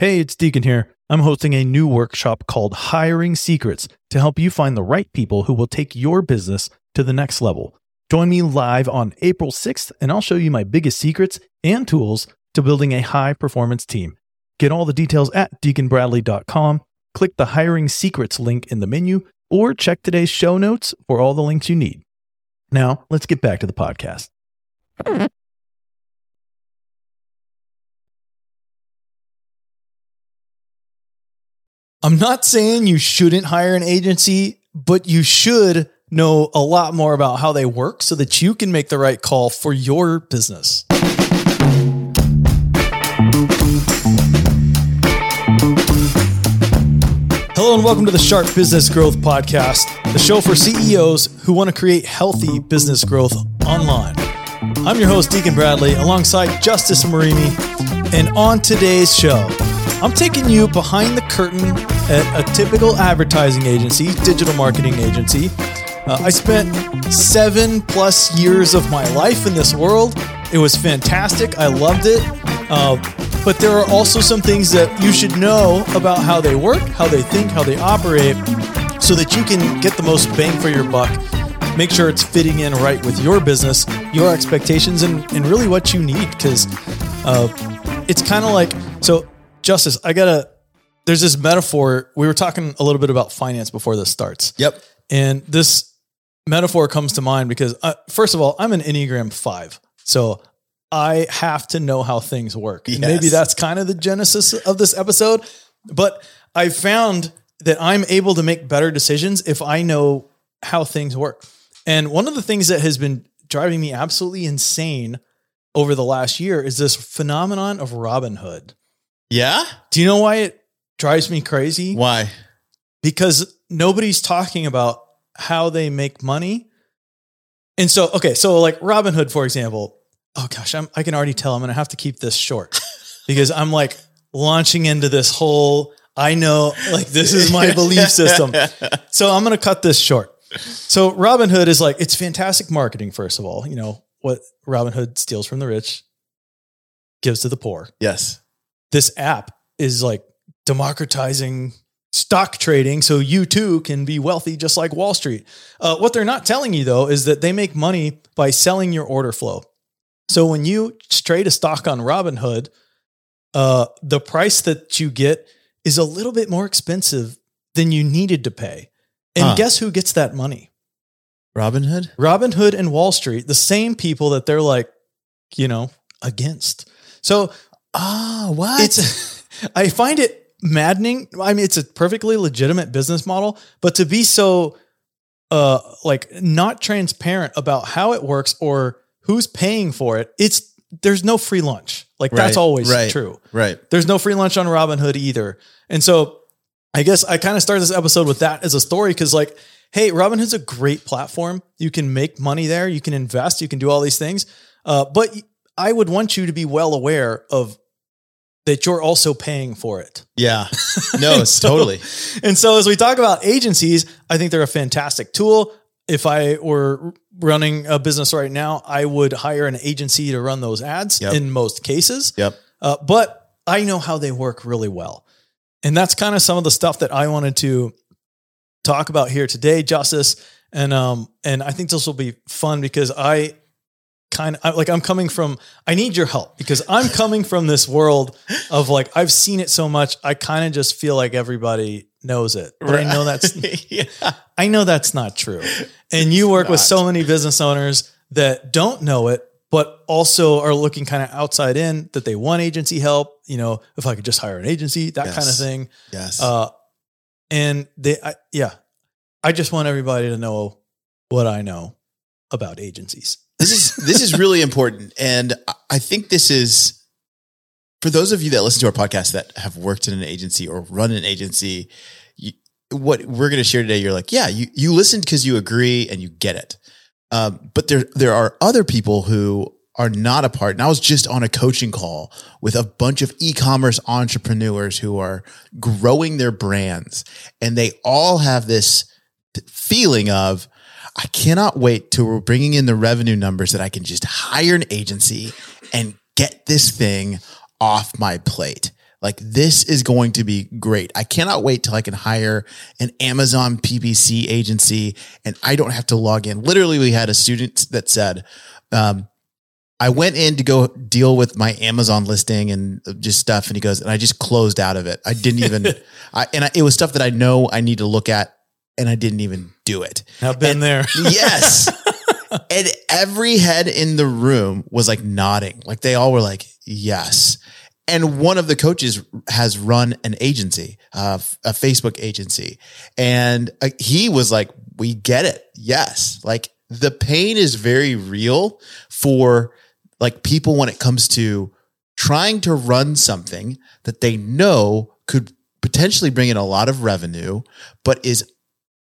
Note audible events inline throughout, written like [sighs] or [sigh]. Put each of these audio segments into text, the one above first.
Hey, it's Deacon here. I'm hosting a new workshop called Hiring Secrets to help you find the right people who will take your business to the next level. Join me live on April 6th, and I'll show you my biggest secrets and tools to building a high performance team. Get all the details at deaconbradley.com. Click the Hiring Secrets link in the menu, or check today's show notes for all the links you need. Now, let's get back to the podcast. I'm not saying you shouldn't hire an agency, but you should know a lot more about how they work so that you can make the right call for your business. Hello and welcome to the Sharp Business Growth Podcast, the show for CEOs who want to create healthy business growth online. I'm your host, Deacon Bradley, alongside Justice Marimi. And on today's show, I'm taking you behind the curtain at a typical advertising agency, digital marketing agency. Uh, I spent seven plus years of my life in this world. It was fantastic. I loved it. Uh, but there are also some things that you should know about how they work, how they think, how they operate, so that you can get the most bang for your buck. Make sure it's fitting in right with your business, your expectations, and, and really what you need. Because uh, it's kind of like so, Justice, I gotta. There's this metaphor. We were talking a little bit about finance before this starts. Yep. And this metaphor comes to mind because, uh, first of all, I'm an Enneagram 5. So I have to know how things work. And maybe that's kind of the genesis of this episode. But I found that I'm able to make better decisions if I know how things work. And one of the things that has been driving me absolutely insane over the last year is this phenomenon of Robinhood. Yeah. Do you know why it drives me crazy? Why? because nobody's talking about how they make money. And so, okay, so like Robinhood, for example. Oh gosh, I'm, I can already tell I'm going to have to keep this short [laughs] because I'm like launching into this whole. I know, like this is my belief system. [laughs] So I'm going to cut this short. So Robinhood is like it's fantastic marketing. First of all, you know what Robinhood steals from the rich, gives to the poor Yes. This app is like democratizing stock trading so you too can be wealthy just like Wall Street. Uh, what they're not telling you though is that they make money by selling your order flow. So when you trade a stock on Robinhood, uh, the price that you get is a little bit more expensive than you needed to pay. And Huh. guess who gets that money? Robin Hood. Robinhood and Wall Street, the same people that they're like, you know, against. So Ah, what? it's [laughs] I find it maddening. I mean, it's a perfectly legitimate business model, but to be so uh like not transparent about how it works or who's paying for it, it's there's no free lunch. Like that's always right. true. right. There's no free lunch on Robinhood either. And so I guess I kind of started this episode with that as a story because, like, hey, Robinhood's a great platform. You can make money there, you can invest, you can do all these things. Uh, but I would want you to be well aware of that you're also paying for it. Yeah. [laughs] No, So- totally. And so, as we talk about agencies, I think they're a fantastic tool. If I were running a business right now, I would hire an agency to run those ads Yep. in most cases. Yep. Uh, but I know how they work really well. And that's kind of some of the stuff that I wanted to talk about here today, Justice. And um, and I think this will be fun because I kind of like I'm coming from I need your help because I'm coming from this world of like I've seen it so much. I kind of just feel like everybody knows it. But I know that's [laughs] yeah. I know that's not true. And you work with so many business owners that don't know it, but also are looking kind of outside in that they want agency help. You know, if I could just hire an agency, that kind of thing. Yes. Uh, and they, I, yeah, I just want everybody to know what I know about agencies. This is this is really important, and I- think this is for those of you that listen to our podcast that have worked in an agency or run an agency. You, what we're going to share today, you're like, yeah, you you listened because you agree and you get it. Um, but there there are other people who are not a part. And I was just on a coaching call with a bunch of e-commerce entrepreneurs who are growing their brands, and they all have this feeling of I cannot wait till we're bringing in the revenue numbers that I can just hire an agency and get this thing off my plate. Like this is going to be great. I cannot wait till I can hire an Amazon PPC agency and I don't have to log in. Literally, we had a student that said, um, I went in to go deal with my Amazon listing and just stuff. And he goes, and I just closed out of it. I didn't even, [laughs] I, and I, it was stuff that I know I need to look at and I didn't even do it. I've been And- there. [laughs] Yes. and every head in the room was like nodding. Like they all were like, yes. And one of the coaches has run an agency, uh, a Facebook agency. And uh, he was like, we get it. Yes. Like the pain is very real for like people when it comes to trying to run something that they know could potentially bring in a lot of revenue, but is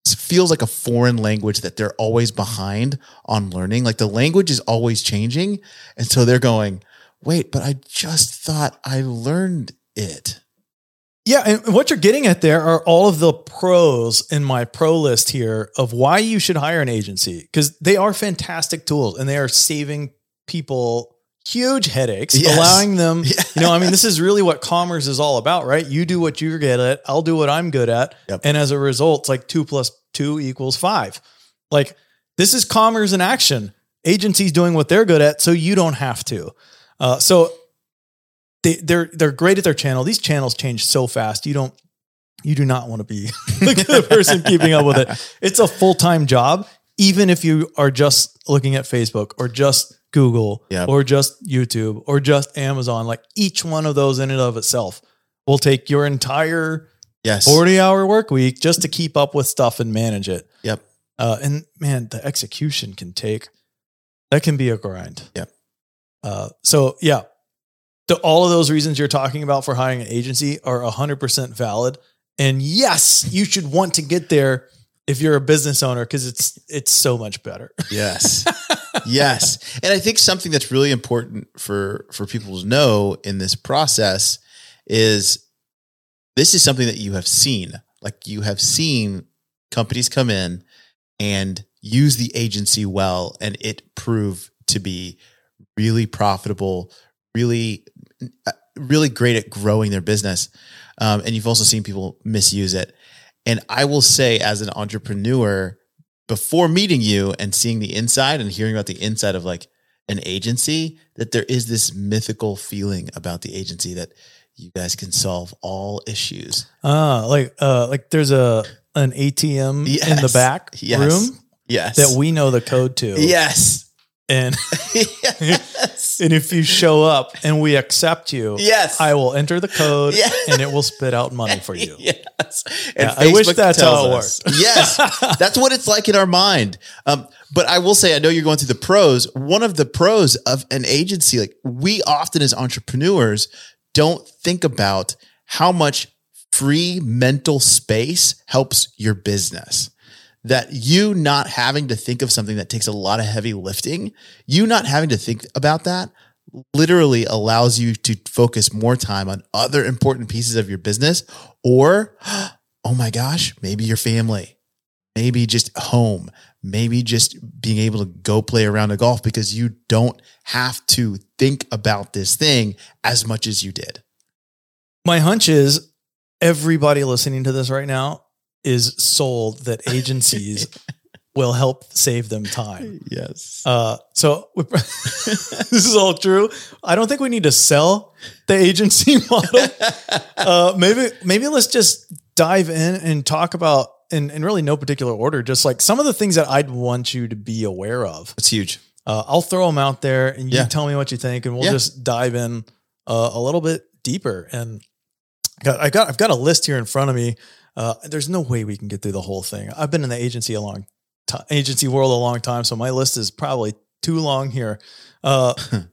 feels like a foreign language that they're always behind on learning. Like the language is always changing. And so they're going, wait, but I just thought I learned it. Yeah, and what you're getting at there are all of the pros in my pro list here of why you should hire an agency because they are fantastic tools and they are saving people huge headaches, Yes. allowing them, [laughs] Yeah. you know, I mean, this is really what commerce is all about, right? You do what you're good at, I'll do what I'm good at. Yep. And as a result, it's like two plus two equals five. Like this is commerce in action. Agencies doing what they're good at, so you don't have to. Uh, so they they're they're great at their channel. These channels change so fast. You don't you do not want to be [laughs] the person keeping up with it. It's a full time job, even if you are just looking at Facebook or just Google Yep. or just YouTube or just Amazon. Like each one of those in and of itself will take your entire Yes. 40 hour work week just to keep up with stuff and manage it. Yep. Uh, and man, the execution can take that can be a grind. Yep. Uh, so yeah, the, all of those reasons you're talking about for hiring an agency are 100% valid. And yes, you should want to get there if you're a business owner because it's it's so much better. Yes. [laughs] yes. And I think something that's really important for for people to know in this process is this is something that you have seen. Like you have seen companies come in and use the agency well and it prove to be really profitable, really uh, really great at growing their business. Um, and you've also seen people misuse it. And I will say as an entrepreneur, before meeting you and seeing the inside and hearing about the inside of like an agency that there is this mythical feeling about the agency that you guys can solve all issues. Ah, like uh like there's a an ATM in the back Yes. room Yes. that we know the code to. Yes. And [laughs] [laughs] yes. and if you show up and we accept you, Yes. I will enter the code Yeah. and it will spit out money for you. [laughs] Yes. Yeah, I wish that's how it us- yes. That's what it's like in our mind. Um, but I will say, I know you're going through the pros. One of the pros of an agency, like we often as entrepreneurs don't think about how much free mental space helps your business. That you not having to think of something that takes a lot of heavy lifting, you not having to think about that literally allows you to focus more time on other important pieces of your business or [gasps] oh my gosh maybe your family maybe just home maybe just being able to go play around a golf because you don't have to think about this thing as much as you did. My hunch is everybody listening to this right now is sold that agencies [laughs] will help save them time. yes Uh, so [laughs] this is all true. I don't think we need to sell the agency [laughs] model. Uh, maybe maybe let's just dive in and talk about in, in really no particular order, just like some of the things that I'd want you to be aware of. it's huge Uh, I'll throw them out there, and you Yeah. tell me what you think, and we'll Yeah. just dive in uh, a little bit deeper. And got, I got I've got a list here in front of me. Uh, there's no way we can get through the whole thing. I've been in the agency a long time, agency world a long time, so my list is probably too long here. Uh, [laughs]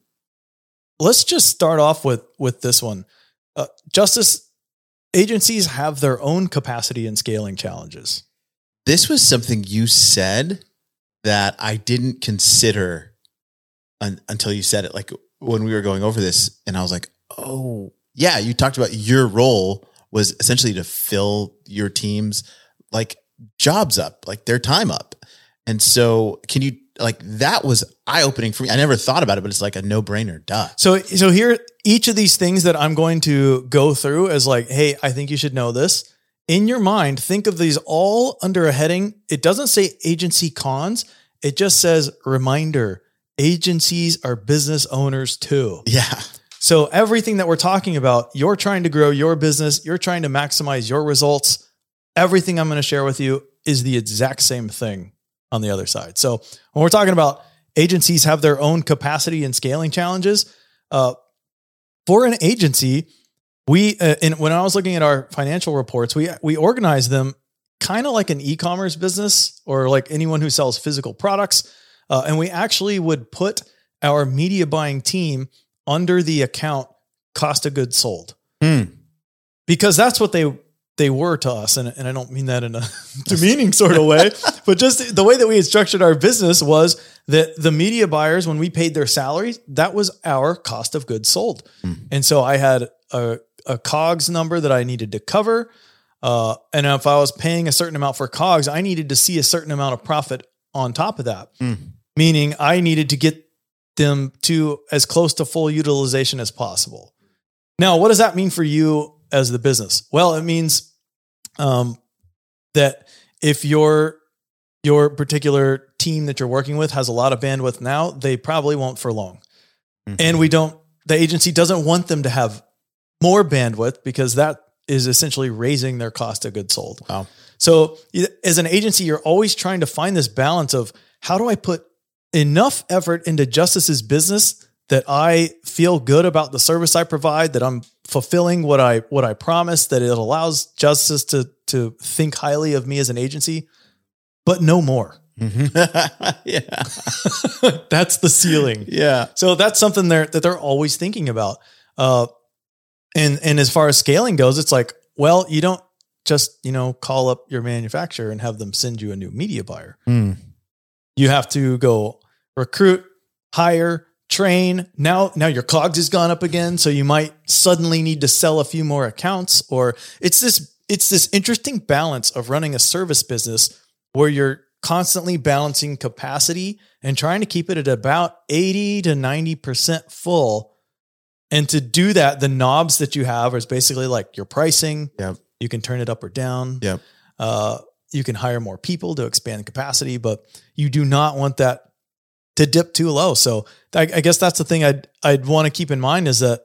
let's just start off with with this one. Uh, Justice agencies have their own capacity and scaling challenges. this was something you said that I didn't consider un- until you said it. Like when we were going over this, and I was like, "Oh, yeah." You talked about your role was essentially to fill your team's like jobs up, like their time up. And so, can you like that was eye opening for me. I never thought about it, but it's like a no brainer. Duh. So so here each of these things that I'm going to go through is like, hey, I think you should know this. In your mind, think of these all under a heading. It doesn't say agency cons. It just says reminder. Agencies are business owners too. Yeah. So everything that we're talking about, you're trying to grow your business, you're trying to maximize your results. Everything I'm going to share with you is the exact same thing on the other side. So when we're talking about agencies have their own capacity and scaling challenges, uh, for an agency, we uh, and when I was looking at our financial reports, we we organize them kind of like an e-commerce business or like anyone who sells physical products, uh, and we actually would put our media buying team under the account cost of goods sold Hmm. because that's what they they were to us and, and i don't mean that in a [laughs] demeaning sort of way [laughs] but just the way that we had structured our business was that the media buyers when we paid their salaries that was our cost of goods sold and so i had a, a cogs number that i needed to cover uh, and if i was paying a certain amount for cogs i needed to see a certain amount of profit on top of that Mm. meaning i needed to get them to as close to full utilization as possible now, what does that mean for you as the business? Well, it means um, that if your your particular team that you're working with has a lot of bandwidth now, they probably won't for long. Mhm. And we don't. The agency doesn't want them to have more bandwidth because that is essentially raising their cost of goods sold. Wow. So, as an agency, you're always trying to find this balance of how do I put enough effort into Justice's business that I feel good about the service I provide, that I'm fulfilling what I what I promised, that it allows Justice to to think highly of me as an agency, but no more. [laughs] yeah. [laughs] That's the ceiling. Yeah. So that's something they're, that they're always thinking about. Uh, and and as far as scaling goes, it's like, well, you don't just you know call up your manufacturer and have them send you a new media buyer. Hmm. You have to go recruit, hire, train. Now now your cogs has gone up again, so you might suddenly need to sell a few more accounts. Or it's this it's this interesting balance of running a service business where you're constantly balancing capacity and trying to keep it at about 80 to 90% full. And to do that, the knobs that you have is basically like your pricing. Yep. You can turn it up or down. Yep. Uh, you can hire more people to expand capacity, but you do not want that to dip too low. So I, I guess that's the thing I'd I'd want to keep in mind is that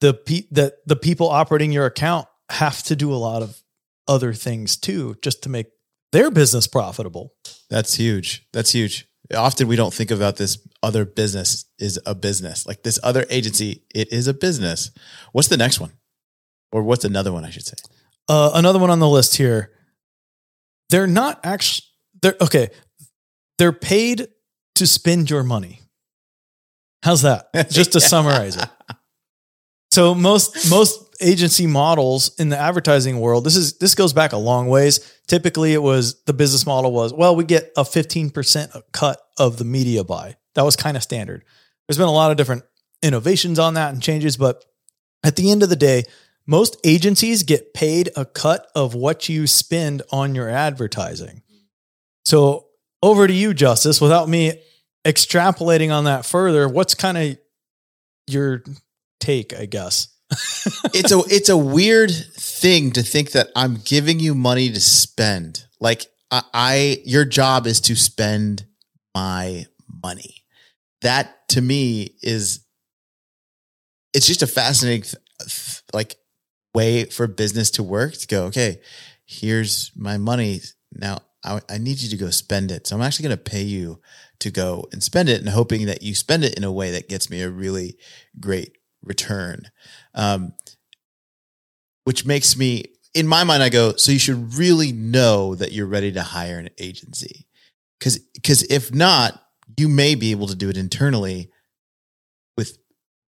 the pe- that the people operating your account have to do a lot of other things too, just to make their business profitable. That's huge. That's huge. Often we don't think about this other business is a business. Like this other agency, it is a business. What's the next one? Or what's another one I should say? Uh, another one on the list here. They're not actually they're okay. They're paid to spend your money. How's that? [laughs] Just to summarize it. So most most agency models in the advertising world, this is this goes back a long ways. Typically it was the business model was, well, we get a 15% cut of the media buy. That was kind of standard. There's been a lot of different innovations on that and changes, but at the end of the day, most agencies get paid a cut of what you spend on your advertising. So over to you, Justice, without me extrapolating on that further, what's kind of your take, I guess? [laughs] it's a it's a weird thing to think that I'm giving you money to spend. Like I, I your job is to spend my money. That to me is it's just a fascinating like way for business to work to go, okay, here's my money. Now I, I need you to go spend it. So I'm actually going to pay you to go and spend it and hoping that you spend it in a way that gets me a really great return. Um, which makes me, in my mind, I go, so you should really know that you're ready to hire an agency. Cause, cause if not, you may be able to do it internally with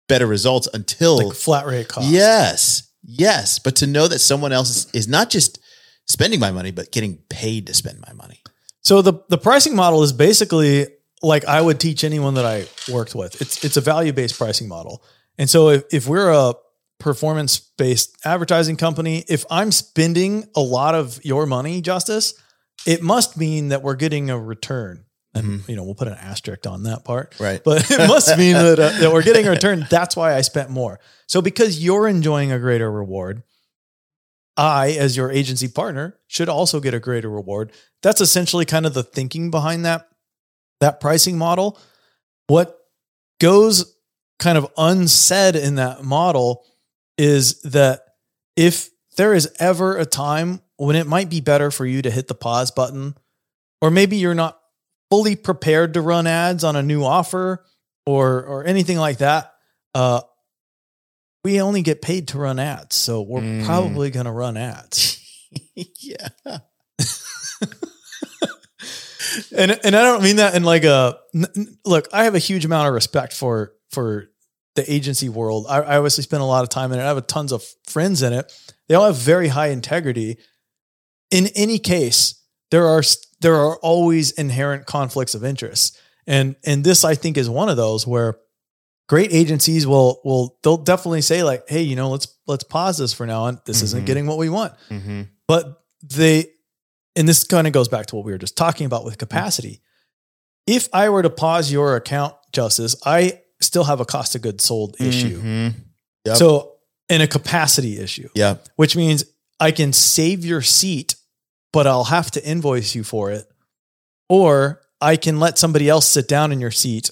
better results until Like flat rate cost. Yes. Yes. But to know that someone else is, not just spending my money, but getting paid to spend my money. So the the pricing model is basically like I would teach anyone that I worked with. It's it's a value based pricing model. And so if, if we're a performance based advertising company, if I'm spending a lot of your money, Justice, it must mean that we're getting a return. And you know, we'll put an asterisk on that part. Right. But it must mean that, uh, that we're getting a [laughs] return. That's why I spent more. So because you're enjoying a greater reward, I, as your agency partner, should also get a greater reward. That's essentially kind of the thinking behind that that pricing model. What goes kind of unsaid in that model is that if there is ever a time when it might be better for you to hit the pause button, or maybe you're not fully prepared to run ads on a new offer or or anything like that, uh, we only get paid to run ads, so we're Mm. probably going to run ads. [laughs] yeah. [laughs] and and I don't mean that in like a look. I have a huge amount of respect for for the agency world. I, I obviously spend a lot of time in it. I have tons of friends in it. They all have very high integrity. In any case, there are there are always inherent conflicts of interest, and and this I think is one of those where great agencies will will they'll definitely say like, hey, you know, let's let's pause this for now, and this isn't Mhm. getting what we want Mm-hmm. but they and this kind of goes back to what we were just talking about with capacity if i were to pause your account justice i still have a cost of goods sold issue Mm-hmm. Yep. so in a capacity issue yeah. which means i can save your seat but i'll have to invoice you for it. Or i can let somebody else sit down in your seat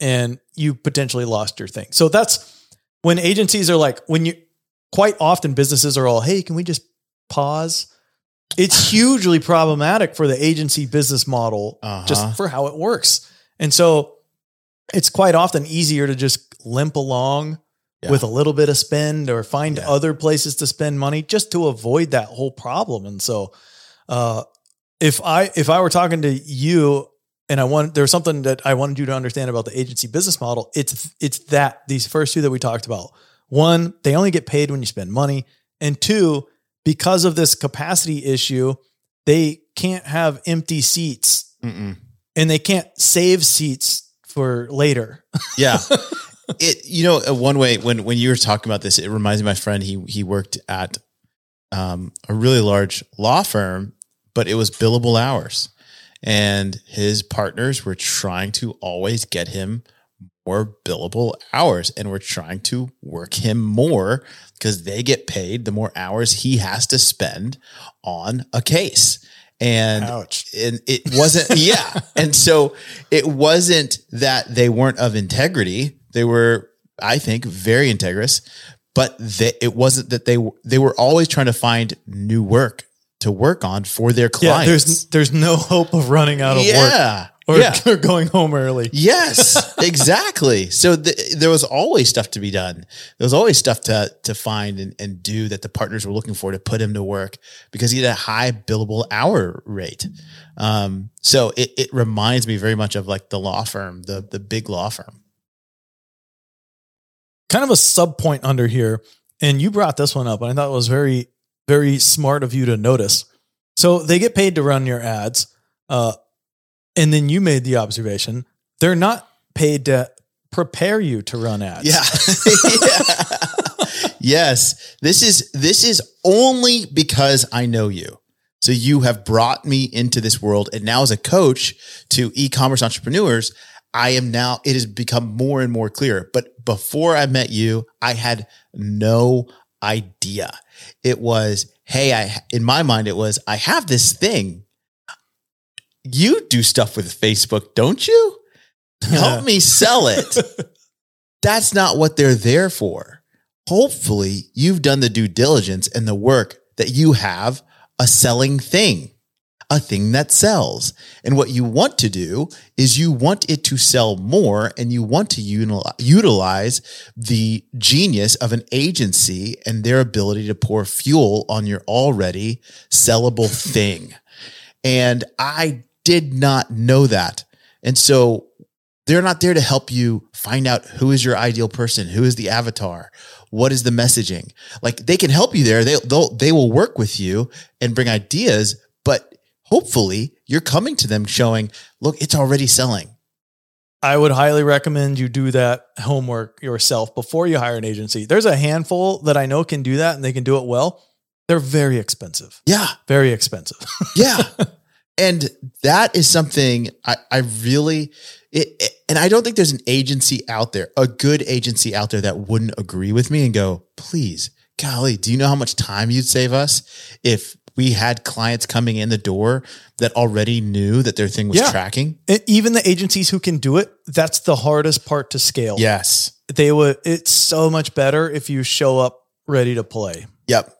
and you potentially lost your thing. So that's when agencies are like when you quite often businesses are all hey can we just pause? It's [laughs] hugely problematic for the agency business model Uh-huh. just for how it works. And so it's quite often easier to just limp along Yeah. with a little bit of spend or find Yeah. other places to spend money just to avoid that whole problem and so uh, if i if i were talking to you and i want there's something that i wanted you to understand about the agency business model it's it's that these first two that we talked about one they only get paid when you spend money and two because of this capacity issue they can't have empty seats Mm-mm. and they can't save seats for later Yeah. [laughs] it you know uh, one way when when you were talking about this it reminds me of my friend. He he worked at um, a really large law firm but it was billable hours. And his partners were trying to always get him more billable hours and we're trying to work him more because they get paid the more hours he has to spend on a case. And ouch. and it wasn't yeah. [laughs] And so it wasn't that they weren't of integrity they were i think very integrous but they, it wasn't that they they were always trying to find new work to work on for their yeah clients there's there's no hope of running out of work yeah or, yeah [laughs] or going home early Yes, [laughs] exactly. So th- there was always stuff to be done. There was always stuff to to find and, and do that the partners were looking for to put him to work because he had a high billable hour rate. Um, so it, it reminds me very much of like the law firm, the the big law firm. Kind of a sub point under here, and you brought this one up, and I thought it was very, very smart of you to notice. So they get paid to run your ads, uh, and then you made the observation they're not paid to prepare you to run ads. Yeah. Yeah. [laughs] [laughs] yes. This is this is only because I know you. So you have brought me into this world and now as a coach to e-commerce entrepreneurs, I am now it has become more and more clear. But before I met you, I had no idea. It was, hey, I in my mind it was I have this thing. You do stuff with Facebook, don't you? [laughs] Help me sell it [laughs] that's not what they're there for. Hopefully, you've done the due diligence and the work that you have a selling thing, a thing that sells. And what you want to do is you want it to sell more and you want to utilize the genius of an agency and their ability to pour fuel on your already sellable thing. And I did not know that. And so they're not there to help you find out who is your ideal person, who is the avatar, what is the messaging. Like they can help you there. They they'll, they will work with you and bring ideas, hopefully you're coming to them showing, look, it's already selling. I would highly recommend you do that homework yourself before you hire an agency. There's a handful that I know can do that and they can do it well. They're very expensive. Yeah, Very expensive. [laughs] yeah. And that is something I, I really, it, it- and I don't think there's an agency out there, a good agency out there that wouldn't agree with me and go, please, golly, do you know how much time you'd save us if we had clients coming in the door that already knew that their thing was Yeah. tracking? And even the agencies who can do it, that's the hardest part to scale. Yes. They would it's so much better if you show up ready to play. Yep.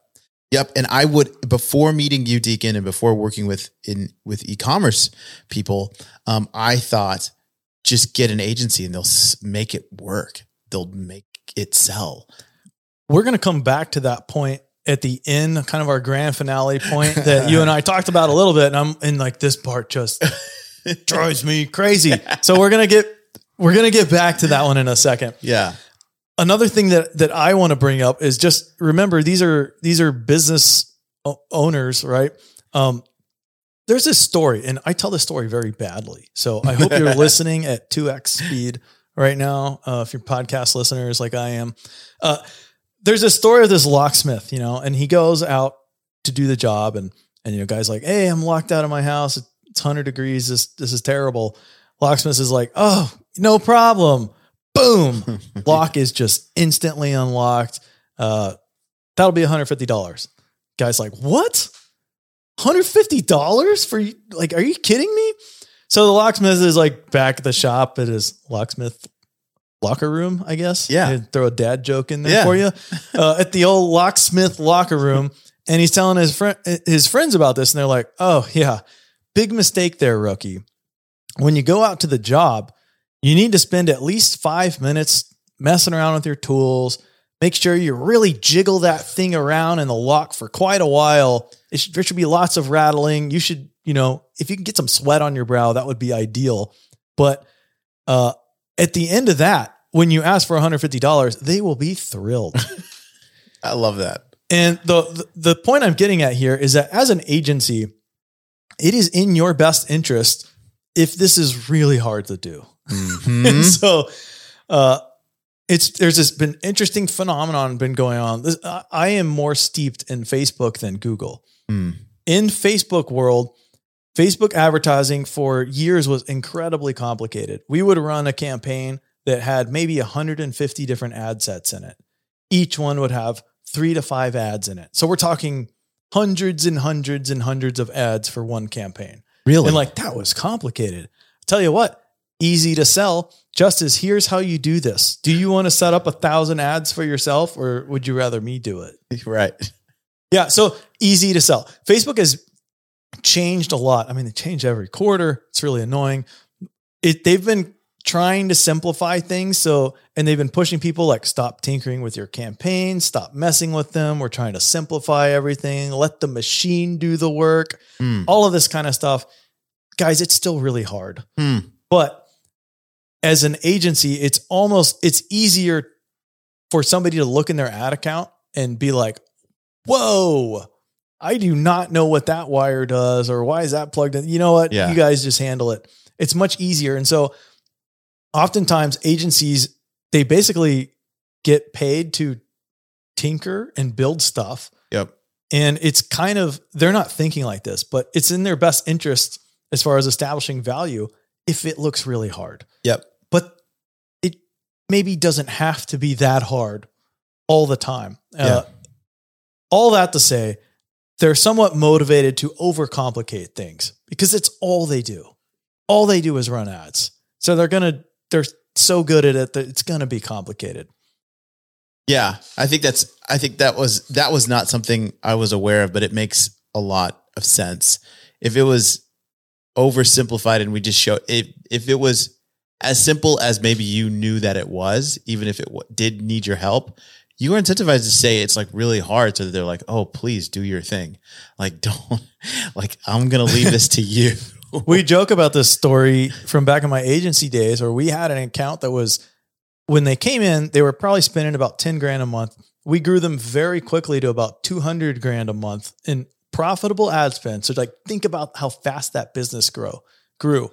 Yep. And I would before meeting you, Deacon, and before working with in with e-commerce people, um, I thought just get an agency and they'll make it work. They'll make it sell. We're going to come back to that point at the end, kind of our grand finale point that you and I talked about a little bit. And I'm in like this part just [laughs] drives me crazy. So we're to get, we're to get back to that one in a second. Yeah. Another thing that, that I want to bring up is just remember, these are, these are business owners, right? Um, there's this story and I tell this story very badly. So I hope you're [laughs] listening at 2x speed right now. Uh, if you're podcast listeners like I am, uh, there's a story of this locksmith, you know, and he goes out to do the job and, and, you know, guys like, Hey, I'm locked out of my house. It's hundred degrees. This, this is terrible. Locksmith is like, Oh, no problem. Boom. [laughs] Lock is just instantly unlocked. Uh, that'll be $150. Guy's like, what? $150 for? Like, are you kidding me? So the locksmith is like back at the shop at his locksmith locker room, I guess. Yeah. I'd throw a dad joke in there Yeah. for you. Uh, at the old locksmith locker room. And he's telling his friend his friends about this, and they're like, oh yeah, big mistake there, rookie. When you go out to the job, you need to spend at least five minutes messing around with your tools. Make sure you really jiggle that thing around in the lock for quite a while. It should, there should be lots of rattling. You should, you know, if you can get some sweat on your brow, that would be ideal. But uh, at the end of that, when you ask for $150, they will be thrilled. [laughs] I love that. And the, the point I'm getting at here is that as an agency, it is in your best interest if this is really hard to do. Mhm. And [laughs] so, uh, it's there's this been interesting phenomenon been going on. This, I, I am more steeped in Facebook than Google. Mm. In Facebook world, Facebook advertising for years was incredibly complicated. We would run a campaign that had maybe 150 different ad sets in it. Each one would have three to five ads in it. So we're talking hundreds and hundreds and hundreds of ads for one campaign. Really? And like that was complicated. Tell you what, easy to sell. Justice, here's how you do this. Do you want to set up a thousand ads for yourself or would you rather me do it? [laughs] right. Yeah. So easy to sell. Facebook has changed a lot. I mean, they change every quarter. It's really annoying. It, they've been trying to simplify things. So, and they've been pushing people like stop tinkering with your campaign, stop messing with them. We're trying to simplify everything, let the machine do the work, Hmm. all of this kind of stuff. Guys, it's still really hard. Hmm. But as an agency, it's almost it's easier for somebody to look in their ad account and be like, "Whoa, I do not know what that wire does or why is that plugged in." You know what? Yeah. You guys just handle it. It's much easier. And so oftentimes agencies they basically get paid to tinker and build stuff Yep. and it's kind of, they're not thinking like this, but it's in their best interest as far as establishing value if it looks really hard. Yep. But it maybe doesn't have to be that hard all the time. Uh, all that to say, they're somewhat motivated to overcomplicate things because it's all they do. All they do is run ads. So they're going to, they're so good at it that it's going to be complicated. Yeah, I think that's. I think that was that was not something I was aware of, but it makes a lot of sense. If it was oversimplified and we just show if if it was as simple as maybe you knew that it was, even if it w- did need your help, you were incentivized to say it's like really hard, so that they're like, "Oh, please do your thing." Like, [laughs] don't like I'm gonna leave this to you. [laughs] we joke about this story from back in my agency days where we had an account that was when they came in they were probably spending about 10 grand a month we grew them very quickly to about 200 grand a month in profitable ad spend so like think about how fast that business grow grew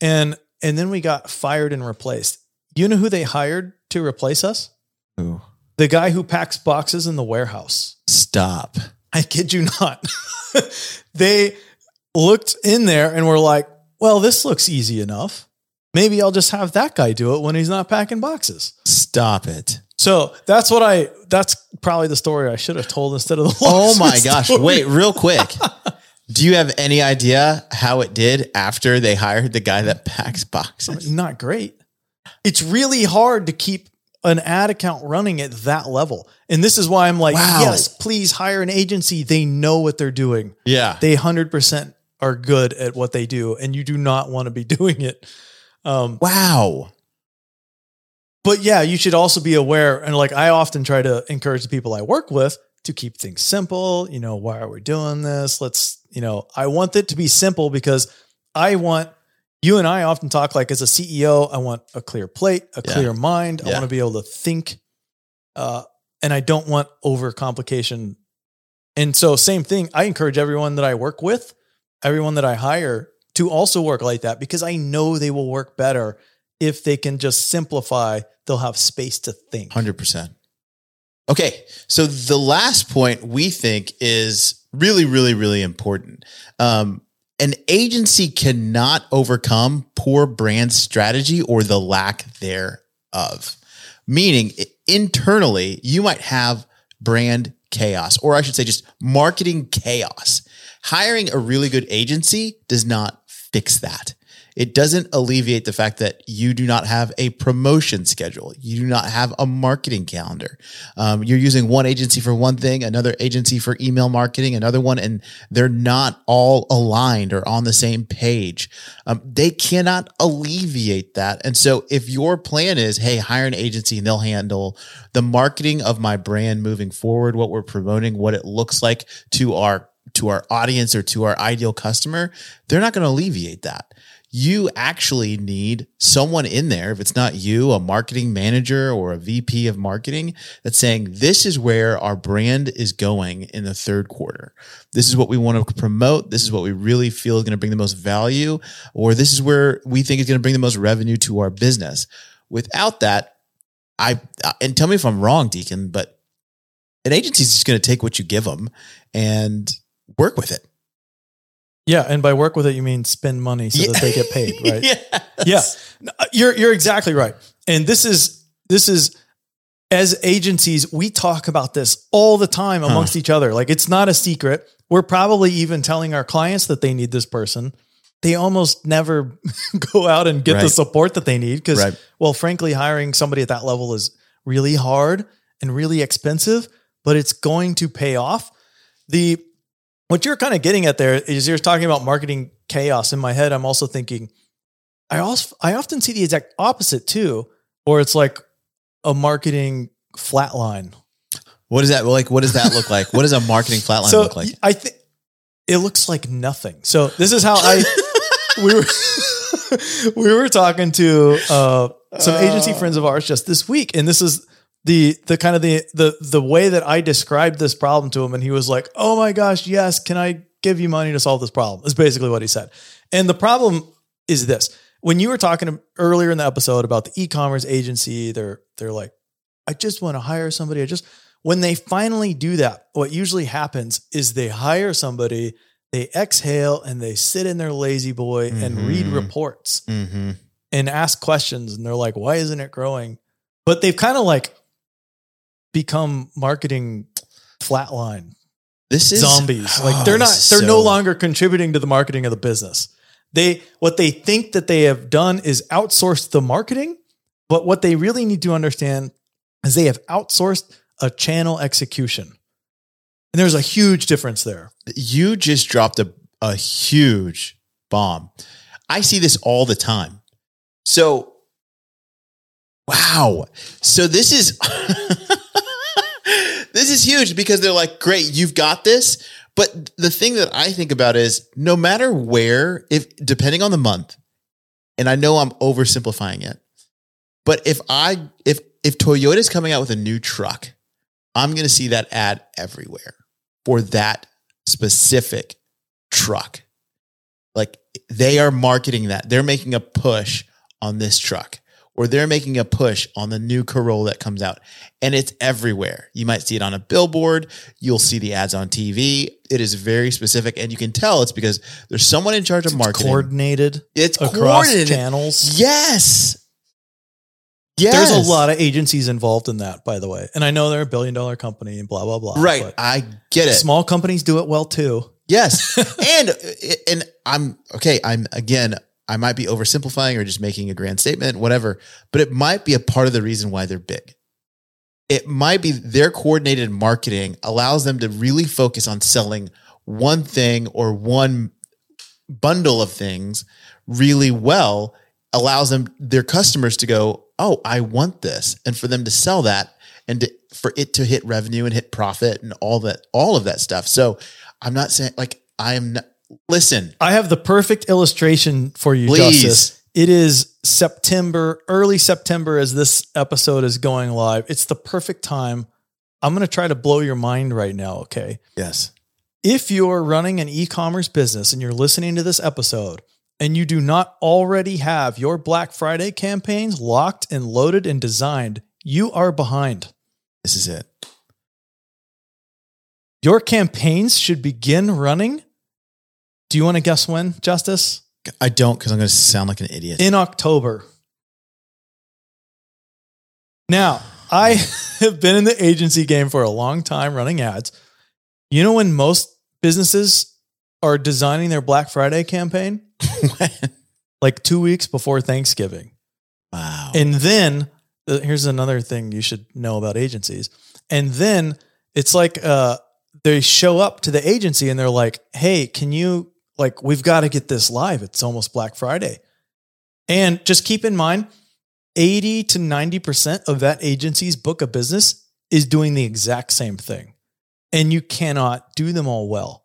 and and then we got fired and replaced you know who they hired to replace us Ooh. The guy who packs boxes in the warehouse Stop. I kid you not. [laughs] they looked in there and were like, well, this looks easy enough. Maybe I'll just have that guy do it when he's not packing boxes. Stop it. So that's what I, that's probably the story I should have told instead of the Oh my gosh. story. Wait, real quick. [laughs] Do you have any idea how it did after they hired the guy that packs boxes? Not great. It's really hard to keep an ad account running at that level. And this is why I'm like, Wow. yes, please hire an agency. They know what they're doing. Yeah. They 100% are good at what they do, and you do not want to be [laughs] doing it. Um, Wow. but yeah, you should also be aware. And like I often try to encourage the people I work with to keep things simple. You know, why are we doing this? Let's, you know, I want it to be simple because I want you and I often talk like as a CEO, I want a clear plate, a Yeah. clear mind. I Yeah. want to be able to think. Uh, and I don't want over complication. And so, same thing, I encourage everyone that I work with, everyone that I hire to also work like that because I know they will work better if they can just simplify, they'll have space to think. 100%. Okay. So the last point we think is really, really, really important. Um, an agency cannot overcome poor brand strategy or the lack thereof. Meaning, internally, you might have brand chaos, or I should say, just marketing chaos. Hiring a really good agency does not fix that. It doesn't alleviate the fact that you do not have a promotion schedule. You do not have a marketing calendar. Um, you're using one agency for one thing, another agency for email marketing, another one, and they're not all aligned or on the same page. Um, they cannot alleviate that. And so, if your plan is, hey, hire an agency and they'll handle the marketing of my brand moving forward, what we're promoting, what it looks like to our to our audience or to our ideal customer, they're not going to alleviate that you actually need someone in there, if it's not you, a marketing manager or a VP of marketing, that's saying, this is where our brand is going in the third quarter. This is what we want to promote. This is what we really feel is going to bring the most value, or this is where we think is going to bring the most revenue to our business. Without that, I, and tell me if I'm wrong, Deacon, but an agency is just going to take what you give them and work with it. Yeah, and by work with it, you mean spend money so that they get paid, [laughs] right? Yes. Yeah. You're you're exactly right. And this is this is as agencies, we talk about this all the time amongst each other. Like it's not a secret. We're probably even telling our clients that they need this person. They almost never [laughs] go out and get the support that they need because Right. well, frankly, hiring somebody at that level is really hard and really expensive, but it's going to pay off. The what you're kind of getting at there is you're talking about marketing chaos. In my head, I'm also thinking, I also I often see the exact opposite too, or it's like a marketing flatline. What does that like? What does that look like? What does a marketing flatline so look like? I think it looks like nothing. So this is how I [laughs] we were [laughs] we were talking to uh, some agency friends of ours just this week, and this is the the kind of the the the way that I described this problem to him, and he was like, "Oh my gosh, yes, can I give you money to solve this problem?" Is basically what he said. And the problem is this: when you were talking earlier in the episode about the e-commerce agency, they're they're like, "I just want to hire somebody." I just when they finally do that, what usually happens is they hire somebody, they exhale, and they sit in their lazy boy and read Mhm. reports Mm-hmm. and ask questions and they're like why isn't it growing but they've kind of like become marketing flatline This is zombies like Oh, they're not they're no longer contributing to the marketing of the business they what they think that they have done is outsourced the marketing but what they really need to understand is they have outsourced a channel execution and there's a huge difference there You just dropped a a huge bomb. I see this all the time. So, wow. So this is [laughs] this is huge because they're like, great, you've got this. But the thing that I think about is no matter where, if depending on the month, and I know I'm oversimplifying it, but if I if if Toyota's coming out with a new truck, I'm gonna see that ad everywhere for that specific truck. Like they are marketing that. They're making a push on this truck. Or they're making a push on the new Corolla that comes out and it's everywhere. You might see it on a billboard. You'll see the ads on TV. It is very specific and you can tell it's because there's someone in charge of marketing. Coordinated It's across coordinated. channels. Yes. Yes. There's a lot of agencies involved in that, by the way. And I know they're a billion dollar company and blah, blah, blah. Right. I get it. Small companies do it well too. Yes. [laughs] and and I'm okay, I'm again, I might be oversimplifying or just making a grand statement, whatever, but it might be a part of the reason why they're big. It might be their coordinated marketing allows them to really focus on selling one thing or one bundle of things really well, allows them their customers to go, "Oh, I want this." And for them to sell that and to, for it to hit revenue and hit profit and all that all of that stuff. So, I'm not saying like I am not listen. I have the perfect illustration for you, Please. Justice. It is September, early September, as this episode is going live. It's the perfect time. I'm going to try to blow your mind right now. Okay. Yes. If you're running an e commerce business and you're listening to this episode and you do not already have your Black Friday campaigns locked and loaded and designed, you are behind. This is it. Your campaigns should begin running. Do you want to guess when, Justice? I don't because I'm going to sound like an idiot. in October. Now, I [laughs] have been in the agency game for a long time running ads. You know when most businesses are designing their Black Friday campaign? [laughs] Like two weeks before Thanksgiving. wow. And then uh, here's another thing you should know about agencies. And then it's like uh, they show up to the agency and they're like, "Hey, can you like we've got to get this live. It's almost Black Friday." And just keep in mind 80 to 90% of that agency's book of business is doing the exact same thing. And you cannot do them all well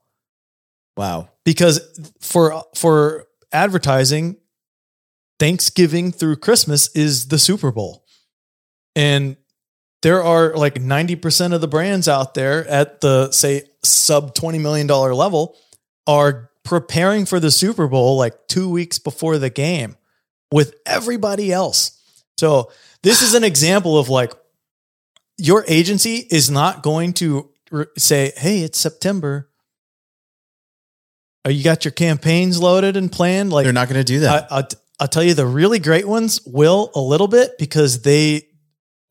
wow. because for for advertising Thanksgiving through Christmas is the Super Bowl. And there are like 90% of the brands out there at the say sub 20 million dollar level are preparing for the Super Bowl like 2 weeks before the game with everybody else. So this is an [sighs] example of like your agency is not going to r- say, "Hey, it's September. Are you got your campaigns loaded and planned?" Like They're not going to do that. I, I'll, I'll tell you, the really great ones will a little bit because they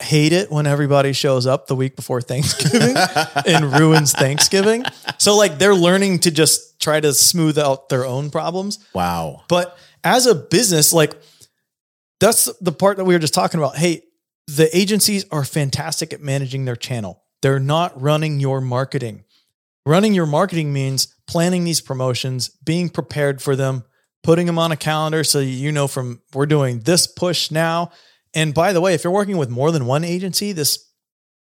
hate it when everybody shows up the week before Thanksgiving [laughs] and ruins Thanksgiving. So, like, they're learning to just try to smooth out their own problems. wow. But as a business, like, that's the part that we were just talking about. Hey, the agencies are fantastic at managing their channel. They're not running your marketing. Running your marketing means planning these promotions, being prepared for them, putting them on a calendar so you know from we're doing this push now. And by the way, if you're working with more than one agency, this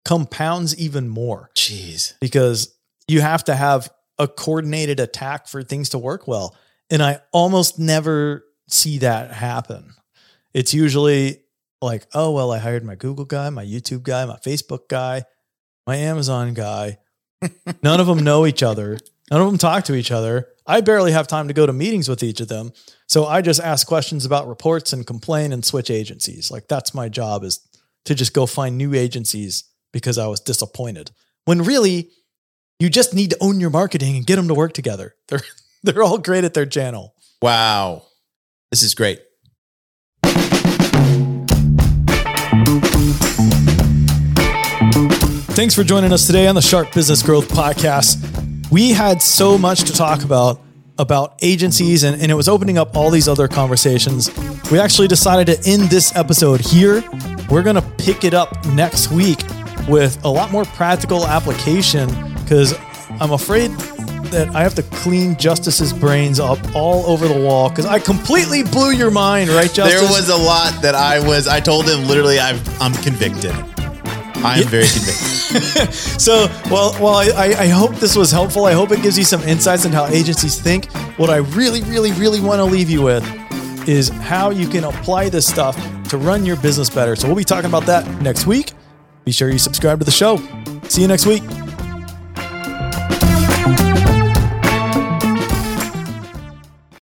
compounds even more Jeez. because you have to have a coordinated attack for things to work well. And I almost never see that happen. It's usually like, oh, well, I hired my Google guy, my YouTube guy, my Facebook guy, my Amazon guy. [laughs] None of them know each other. None of them talk to each other. I barely have time to go to meetings with each of them. So I just ask questions about reports and complain and switch agencies. Like that's my job is to just go find new agencies because I was disappointed. When really you just need to own your marketing and get them to work together. [laughs] They're they're all great at their channel. Wow. This is great. Thanks for joining us today on the Sharp Business Growth Podcast. We had so much to talk about about agencies and, and it was opening up all these other conversations. We actually decided to end this episode here. We're gonna pick it up next week with a lot more practical application because I'm afraid that I have to clean Justice's brains up all over the wall because I completely blew your mind, right, Justice? There was a lot that I was. I told him literally, I'm, I'm convicted. I am very [laughs] convinced. So, well, well, I, I I hope this was helpful. I hope it gives you some insights on how agencies think. What I really, really, really want to leave you with is how you can apply this stuff to run your business better. So, we'll be talking about that next week. Be sure you subscribe to the show. See you next week.